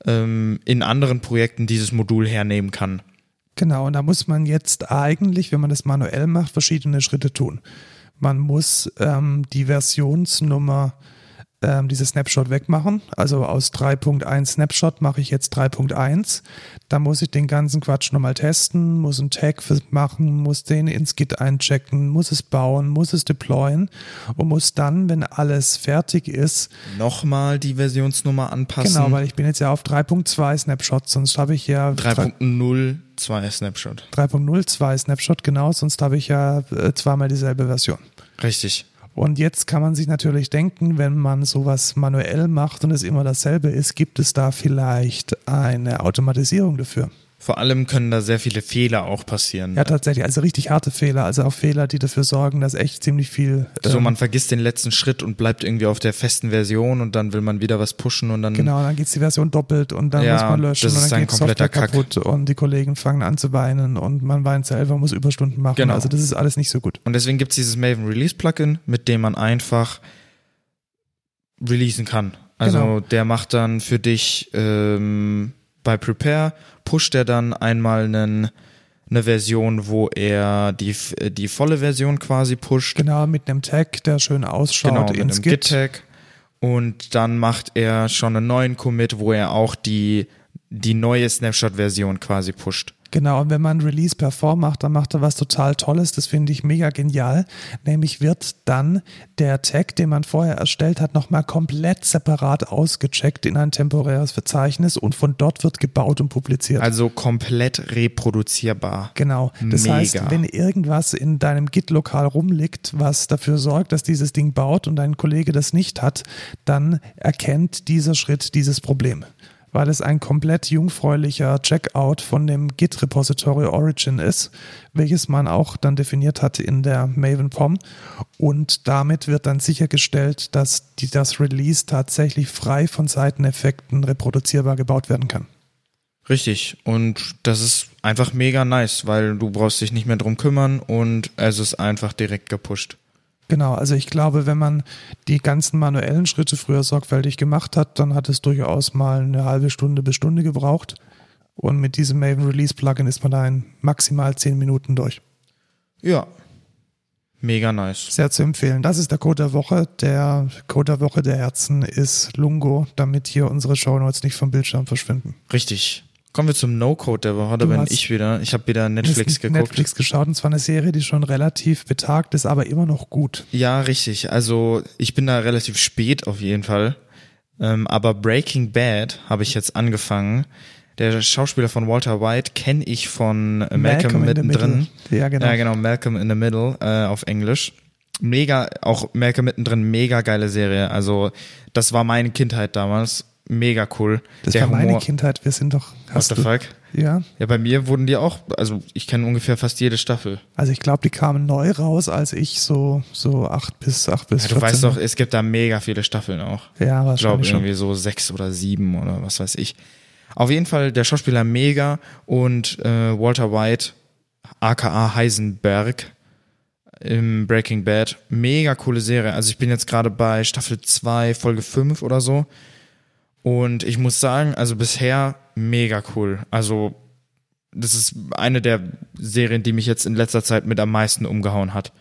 ähm, in anderen Projekten dieses Modul hernehmen kann. Genau, und da muss man jetzt eigentlich, wenn man das manuell macht, verschiedene Schritte tun. Man muss ähm, die Versionsnummer, ähm, diese Snapshot wegmachen. Also aus 3.1 Snapshot mache ich jetzt 3.1. Da muss ich den ganzen Quatsch nochmal testen, muss einen Tag machen, muss den ins Git einchecken, muss es bauen, muss es deployen und muss dann, wenn alles fertig ist, Nochmal die Versionsnummer anpassen. genau, weil ich bin jetzt ja auf 3.2 Snapshot, sonst habe ich ja 3.0 2 Snapshot. 3.02 Snapshot, genau, sonst habe ich ja äh, zweimal dieselbe Version. Richtig. Und jetzt kann man sich natürlich denken, wenn man sowas manuell macht und es immer dasselbe ist, gibt es da vielleicht eine Automatisierung dafür. Vor allem können da sehr viele Fehler auch passieren. Ja, tatsächlich, also richtig harte Fehler, also auch Fehler, die dafür sorgen, dass echt ziemlich viel. So, ähm, man vergisst den letzten Schritt und bleibt irgendwie auf der festen Version und dann will man wieder was pushen und dann. Genau, dann geht's die Version doppelt und dann Ja, muss man löschen das und ist dann ein geht kompletter Software Kack. kaputt und die Kollegen fangen an zu weinen und man weint selber, muss Überstunden machen. Genau. Also das ist alles nicht so gut. Und deswegen gibt's dieses Maven Release Plugin, mit dem man einfach releasen kann. Also Genau. der macht dann für dich ähm, bei Prepare, pusht er dann einmal einen, eine Version, wo er die, die volle Version quasi pusht. Genau, mit einem Tag, der schön ausschaut Genau, mit ins einem Git. Git-Tag. Und dann macht er schon einen neuen Commit, wo er auch die, die neue Snapshot-Version quasi pusht. Genau, und wenn man Release per Form macht, dann macht er was total Tolles. Das finde ich mega genial. Nämlich wird dann der Tag, den man vorher erstellt hat, nochmal komplett separat ausgecheckt in ein temporäres Verzeichnis und von dort wird gebaut und publiziert. Also komplett reproduzierbar. Genau. Das Mega. heißt, wenn irgendwas in deinem Git-Lokal rumliegt, was dafür sorgt, dass dieses Ding baut und dein Kollege das nicht hat, dann erkennt dieser Schritt dieses Problem. Weil es ein komplett jungfräulicher Checkout von dem Git-Repository Origin ist, welches man auch dann definiert hat in der Maven POM. Und damit wird dann sichergestellt, dass die, das Release tatsächlich frei von Seiteneffekten reproduzierbar gebaut werden kann. Richtig. Und das ist einfach mega nice, weil du brauchst dich nicht mehr drum kümmern und es ist einfach direkt gepusht. Genau, also ich glaube, wenn man die ganzen manuellen Schritte früher sorgfältig gemacht hat, dann hat es durchaus mal eine halbe Stunde bis Stunde gebraucht. Und mit diesem Maven Release Plugin ist man da in maximal zehn Minuten durch. Ja. Mega nice. Sehr zu empfehlen. Das ist der Code der Woche. Der Code der Woche der Herzen ist Lungo, damit hier unsere Shownotes nicht vom Bildschirm verschwinden. Richtig. Kommen wir zum No-Code der Woche. Da bin ich wieder. Ich habe wieder Netflix geguckt. Netflix geschaut und zwar eine Serie, die schon relativ betagt ist, aber immer noch gut. Ja, richtig. Also ich bin da relativ spät auf jeden Fall. Ähm, aber Breaking Bad habe ich jetzt angefangen. Der Schauspieler von Walter White kenne ich von Malcolm, Malcolm in the mittendrin. Middle. Ja, genau. Ja, genau, Malcolm in the Middle äh, auf Englisch. mega, auch Merke mittendrin, mega geile Serie. Also, das war meine Kindheit damals. Mega cool. Das Der war meine Humor- Kindheit. Wir sind doch. What Hast the du, fuck? Ja. Ja, bei mir wurden die auch, also ich kenne ungefähr fast jede Staffel. Also ich glaube, die kamen neu raus, als ich so so acht bis acht bis Ja, du 14 weißt doch, es gibt da mega viele Staffeln auch. Ja, Ich glaube wahrscheinlich schon. irgendwie so sechs oder sieben oder was weiß ich. Auf jeden Fall der Schauspieler mega und äh, Walter White, aka Heisenberg im Breaking Bad, mega coole Serie. Also ich bin jetzt gerade bei Staffel 2, Folge 5 oder so. Und ich muss sagen, also bisher mega cool. Also das ist eine der Serien, die mich jetzt in letzter Zeit mit am meisten umgehauen hat.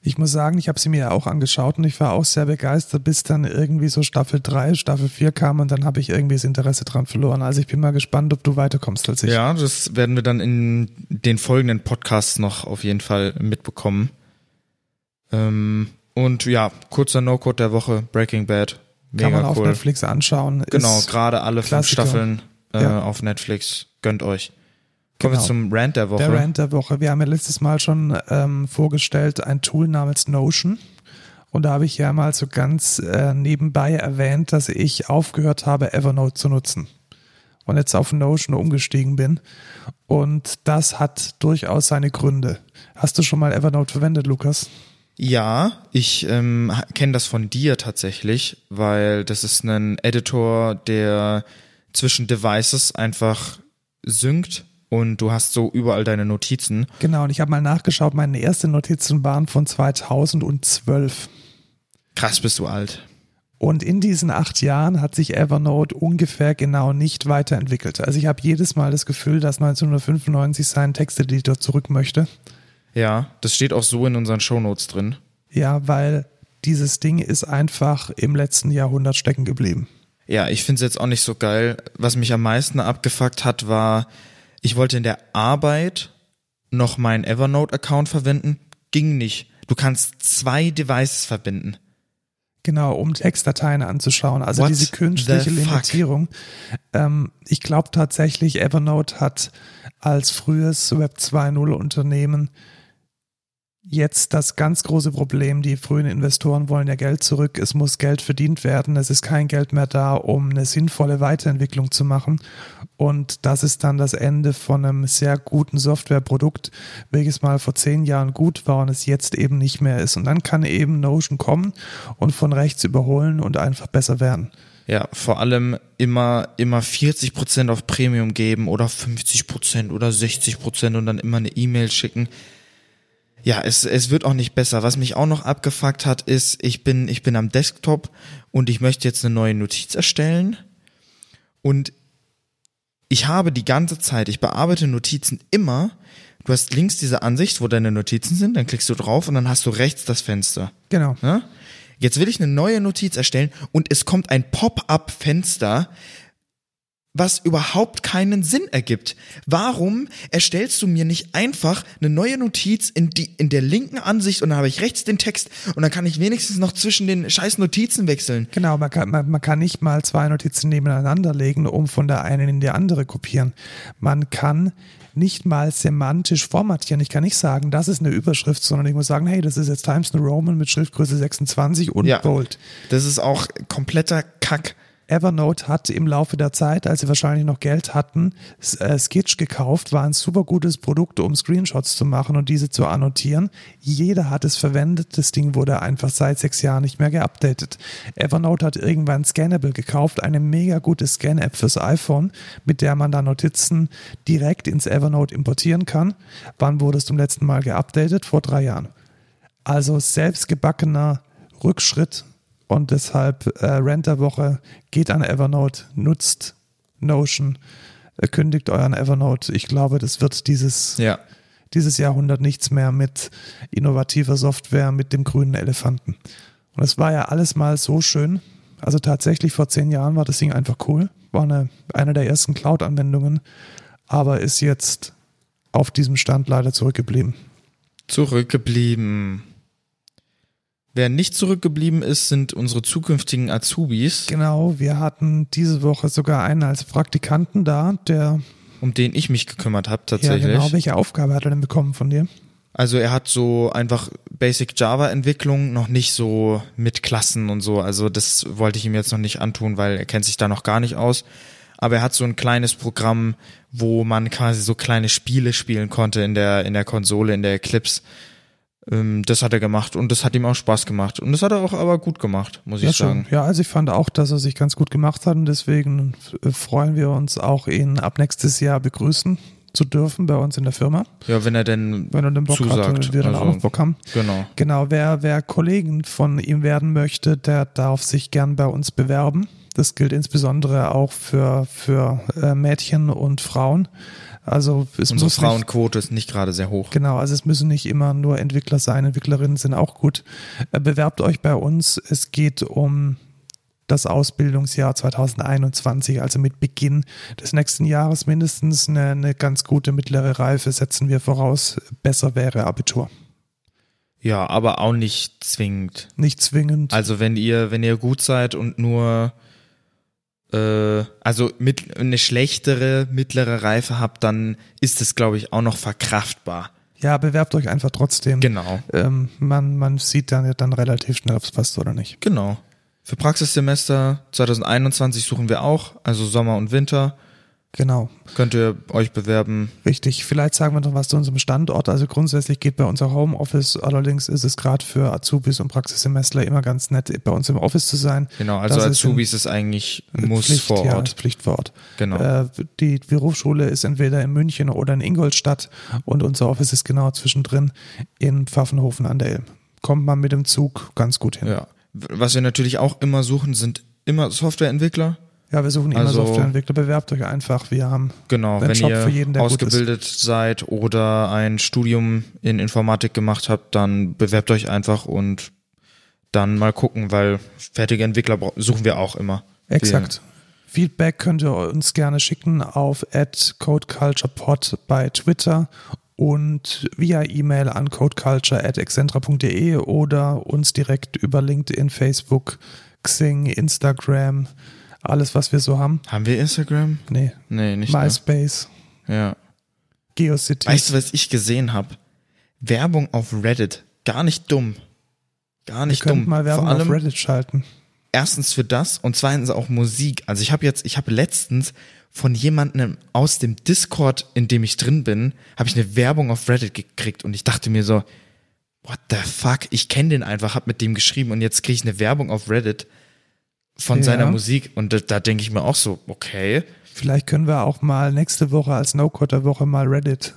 Ich muss sagen, ich habe sie mir ja auch angeschaut und ich war auch sehr begeistert, bis dann irgendwie so Staffel 3, Staffel 4 kam und dann habe ich irgendwie das Interesse dran verloren. Also ich bin mal gespannt, ob du weiterkommst als ich. Ja, das werden wir dann in den folgenden Podcasts noch auf jeden Fall mitbekommen. Ähm, und ja, kurzer No-Code der Woche, Breaking Bad. Mega Kann man auf cool. Netflix anschauen. Genau, gerade alle fünf Klassiker. Staffeln äh, Ja. auf Netflix. Gönnt euch. Kommen Genau. wir zum Rant der Woche. Der Rant der Woche. Wir haben ja letztes Mal schon ähm, vorgestellt ein Tool namens Notion. Und da habe ich ja mal so ganz äh, nebenbei erwähnt, dass ich aufgehört habe, Evernote zu nutzen. Und jetzt auf Notion umgestiegen bin. Und das hat durchaus seine Gründe. Hast du schon mal Evernote verwendet, Lukas? Ja, ich ähm, kenne das von dir tatsächlich, weil das ist ein Editor, der zwischen Devices einfach synkt und du hast so überall deine Notizen. Genau, und ich habe mal nachgeschaut, meine ersten Notizen waren von 2012. Krass, bist du alt. Und in diesen acht Jahren hat sich Evernote ungefähr genau nicht weiterentwickelt. Also ich habe jedes Mal das Gefühl, dass 1995 sein Texteditor zurück möchte. Ja, das steht auch so in unseren Shownotes drin. Ja, weil dieses Ding ist einfach im letzten Jahrhundert stecken geblieben. Ja, ich finde es jetzt auch nicht so geil. Was mich am meisten abgefuckt hat, war, ich wollte in der Arbeit noch meinen Evernote-Account verwenden. Ging nicht. Du kannst zwei Devices verbinden. Genau, um Textdateien anzuschauen. Also What diese künstliche? Limitierung. Ähm, ich glaube tatsächlich, Evernote hat als frühes Web 2.0 Unternehmen jetzt das ganz große Problem, die frühen Investoren wollen ja Geld zurück, es muss Geld verdient werden, es ist kein Geld mehr da, um eine sinnvolle Weiterentwicklung zu machen. Und das ist dann das Ende von einem sehr guten Softwareprodukt, welches mal vor zehn Jahren gut war und es jetzt eben nicht mehr ist. Und dann kann eben Notion kommen und von rechts überholen und einfach besser werden. Ja, vor allem immer, immer 40% auf Premium geben oder 50% oder 60% und dann immer eine E-Mail schicken. Ja, es, es wird auch nicht besser. Was mich auch noch abgefuckt hat, ist, ich bin, ich bin am Desktop und ich möchte jetzt eine neue Notiz erstellen. Und ich habe die ganze Zeit, ich bearbeite Notizen immer. Du hast links diese Ansicht, wo deine Notizen sind, dann klickst du drauf und dann hast du rechts das Fenster. Genau. Ja? Jetzt will ich eine neue Notiz erstellen und es kommt ein Pop-up-Fenster, was überhaupt keinen Sinn ergibt. Warum erstellst du mir nicht einfach eine neue Notiz in, die, in der linken Ansicht und dann habe ich rechts den Text und dann kann ich wenigstens noch zwischen den scheiß Notizen wechseln? Genau, man kann, man, man kann nicht mal zwei Notizen nebeneinander legen, um von der einen in die andere kopieren. Man kann nicht mal semantisch formatieren. Ich kann nicht sagen, das ist eine Überschrift, sondern ich muss sagen, hey, das ist jetzt Times New Roman mit Schriftgröße 26 und Ja. Bold. Das ist auch kompletter Kack. Evernote hat im Laufe der Zeit, als sie wahrscheinlich noch Geld hatten, äh, Sketch gekauft, war ein super gutes Produkt, um Screenshots zu machen und diese zu annotieren. Jeder hat es verwendet. Das Ding wurde einfach seit sechs Jahren nicht mehr geupdatet. Evernote hat irgendwann Scannable gekauft, eine mega gute Scan-App fürs iPhone, mit der man dann Notizen direkt ins Evernote importieren kann. Wann wurde es zum letzten Mal geupdatet? Vor drei Jahren. Also selbstgebackener Rückschritt und deshalb äh, Rent der Woche, geht an Evernote, nutzt Notion, äh, kündigt euren Evernote. Ich glaube, das wird dieses, Ja. dieses Jahrhundert nichts mehr mit innovativer Software, mit dem grünen Elefanten. Und es war ja alles mal so schön. Also tatsächlich vor zehn Jahren war das Ding einfach cool. War eine, eine der ersten Cloud-Anwendungen, aber ist jetzt auf diesem Stand leider zurückgeblieben. Zurückgeblieben. Wer nicht zurückgeblieben ist, sind unsere zukünftigen Azubis, Genau, wir hatten diese Woche sogar einen als Praktikanten da, der um den ich mich gekümmert habe ja tatsächlich. genau, welche Aufgabe hat er denn bekommen von dir? Also er hat so einfach Basic Java Entwicklung, noch nicht so mit Klassen und so. Also das wollte ich ihm jetzt noch nicht antun, weil er kennt sich da noch gar nicht aus. Aber er hat so ein kleines Programm, wo man quasi so kleine Spiele spielen konnte in der, in der Konsole, in der Eclipse. Ähm, das hat er gemacht und das hat ihm auch Spaß gemacht. Und das hat er auch aber gut gemacht, muss Ja, ich sagen. schon. Ja, also ich fand auch, dass er sich ganz gut gemacht hat und deswegen äh, freuen wir uns auch, ihn ab nächstes Jahr begrüßen zu dürfen bei uns in der Firma. Ja, wenn er denn Wenn er den Bock zusagt. hat und wir dann Also, auch noch Bock haben. Genau. Genau, wer, wer Kollegen von ihm werden möchte, der darf sich gern bei uns bewerben. Das gilt insbesondere auch für, für äh, Mädchen und Frauen. Also es Unsere muss nicht, Frauenquote ist nicht gerade sehr hoch. Genau, also es müssen nicht immer nur Entwickler sein. Entwicklerinnen sind auch gut. Äh, Bewerbt euch bei uns. Es geht um das Ausbildungsjahr 2021, also mit Beginn des nächsten Jahres mindestens eine, eine ganz gute mittlere Reife setzen wir voraus. Besser wäre Abitur. Ja, aber auch nicht zwingend. Nicht zwingend. Also wenn ihr, wenn ihr gut seid und nur äh, also mit eine schlechtere mittlere Reife habt, dann ist es, glaube ich, auch noch verkraftbar. Ja, bewerbt euch einfach trotzdem. Genau. Ähm, man, man sieht dann ja dann relativ schnell, ob es passt oder nicht. Genau. Für Praxissemester 2021 suchen wir auch, also Sommer und Winter. Genau, Könnt ihr euch bewerben. richtig. Vielleicht sagen wir noch was zu unserem Standort. Also grundsätzlich geht bei uns auch Homeoffice. Allerdings ist es gerade für Azubis und Praxissemestler immer ganz nett, bei uns im Office zu sein. Genau, also Das ist Azubis ist eigentlich muss Pflicht, vor Ja, Ort. ist Pflicht vor Ort. Genau. Äh, die Berufsschule ist entweder in München oder in Ingolstadt und unser Office ist genau zwischendrin in Pfaffenhofen an der Ilm. Kommt man mit dem Zug ganz gut hin. Ja. Was wir natürlich auch immer suchen, sind immer Softwareentwickler. Ja, wir suchen immer Also- Softwareentwickler. Bewerbt euch einfach. Wir haben Genau, Einen wenn Job ihr für jeden, der ausgebildet seid oder ein Studium in Informatik gemacht habt, dann bewerbt euch einfach und dann mal gucken, weil fertige Entwickler suchen wir auch immer. Exakt. Feedback könnt ihr uns gerne schicken auf codeculturepod bei Twitter und via E-Mail an codeculture.excentra.de oder uns direkt über LinkedIn, Facebook, Xing, Instagram, alles, was wir so haben. Wir, haben wir Instagram? Nee, Nee, nicht. MySpace, Ja. GeoCities. Weißt du, was ich gesehen habe? Werbung auf Reddit. Gar nicht dumm. Gar wir nicht könnten dumm. mal Werbung Vor allem auf Reddit schalten. erstens für das und zweitens auch Musik. Also ich habe jetzt, ich habe letztens von jemandem aus dem Discord, in dem ich drin bin, habe ich eine Werbung auf Reddit gekriegt und ich dachte mir so, what the fuck? Ich kenne den einfach, habe mit dem geschrieben und jetzt kriege ich eine Werbung auf Reddit von Ja. seiner Musik und da, da denke ich mir auch so, okay, Vielleicht können wir auch mal nächste Woche als No-Code der Woche mal Reddit,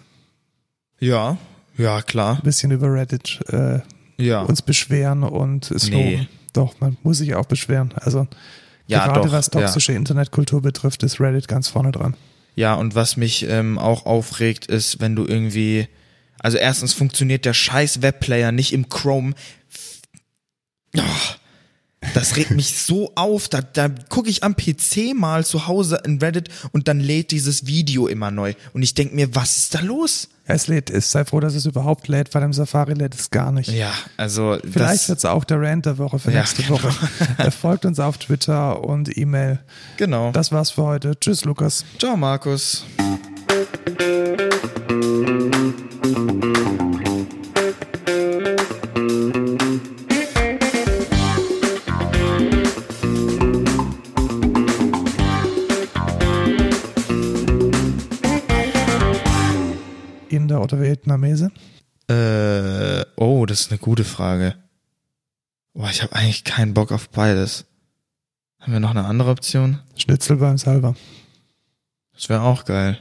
ja, ja klar, ein bisschen über Reddit äh, ja, uns beschweren und es Nee. Doch, man muss sich auch beschweren. Also ja gerade doch, was ja. toxische Internetkultur betrifft, ist Reddit ganz vorne dran. Ja, und was mich ähm, auch aufregt, ist, wenn du irgendwie. Also erstens funktioniert der scheiß Webplayer nicht im Chrome. Oh, das regt mich so auf. Da, da gucke ich am PC mal zu Hause in Reddit und dann lädt dieses Video immer neu. Und ich denk mir, was ist da los? Ja, es lädt, es sei froh, dass es überhaupt lädt, weil im Safari lädt es gar nicht. Ja, also Vielleicht wird es auch der Rant der Woche für Ja, nächste genau. Woche. Er folgt uns auf Twitter und E-Mail. genau. Das war's für heute. Tschüss, Lukas. Ciao, Markus. Oder Vietnamese? Äh, oh, das ist eine gute Frage. Boah, ich habe eigentlich keinen Bock auf beides. Haben wir noch eine andere Option? Schnitzel beim Salver. Das wäre auch geil.